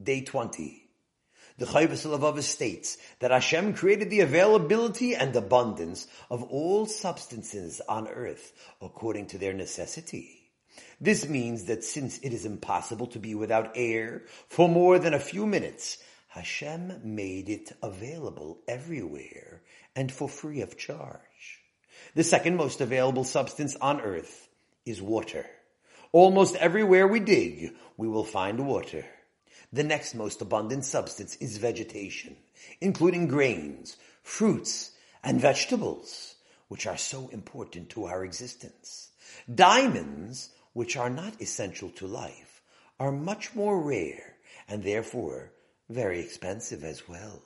Day 20. The Chovos Halevavos states that Hashem created the availability and abundance of all substances on earth according to their necessity. This means that since it is impossible to be without air for more than a few minutes, Hashem made it available everywhere and for free of charge. The second most available substance on earth is water. Almost everywhere we dig, we will find water. The next most abundant substance is vegetation, including grains, fruits, and vegetables, which are so important to our existence. Diamonds, which are not essential to life, are much more rare and therefore very expensive as well.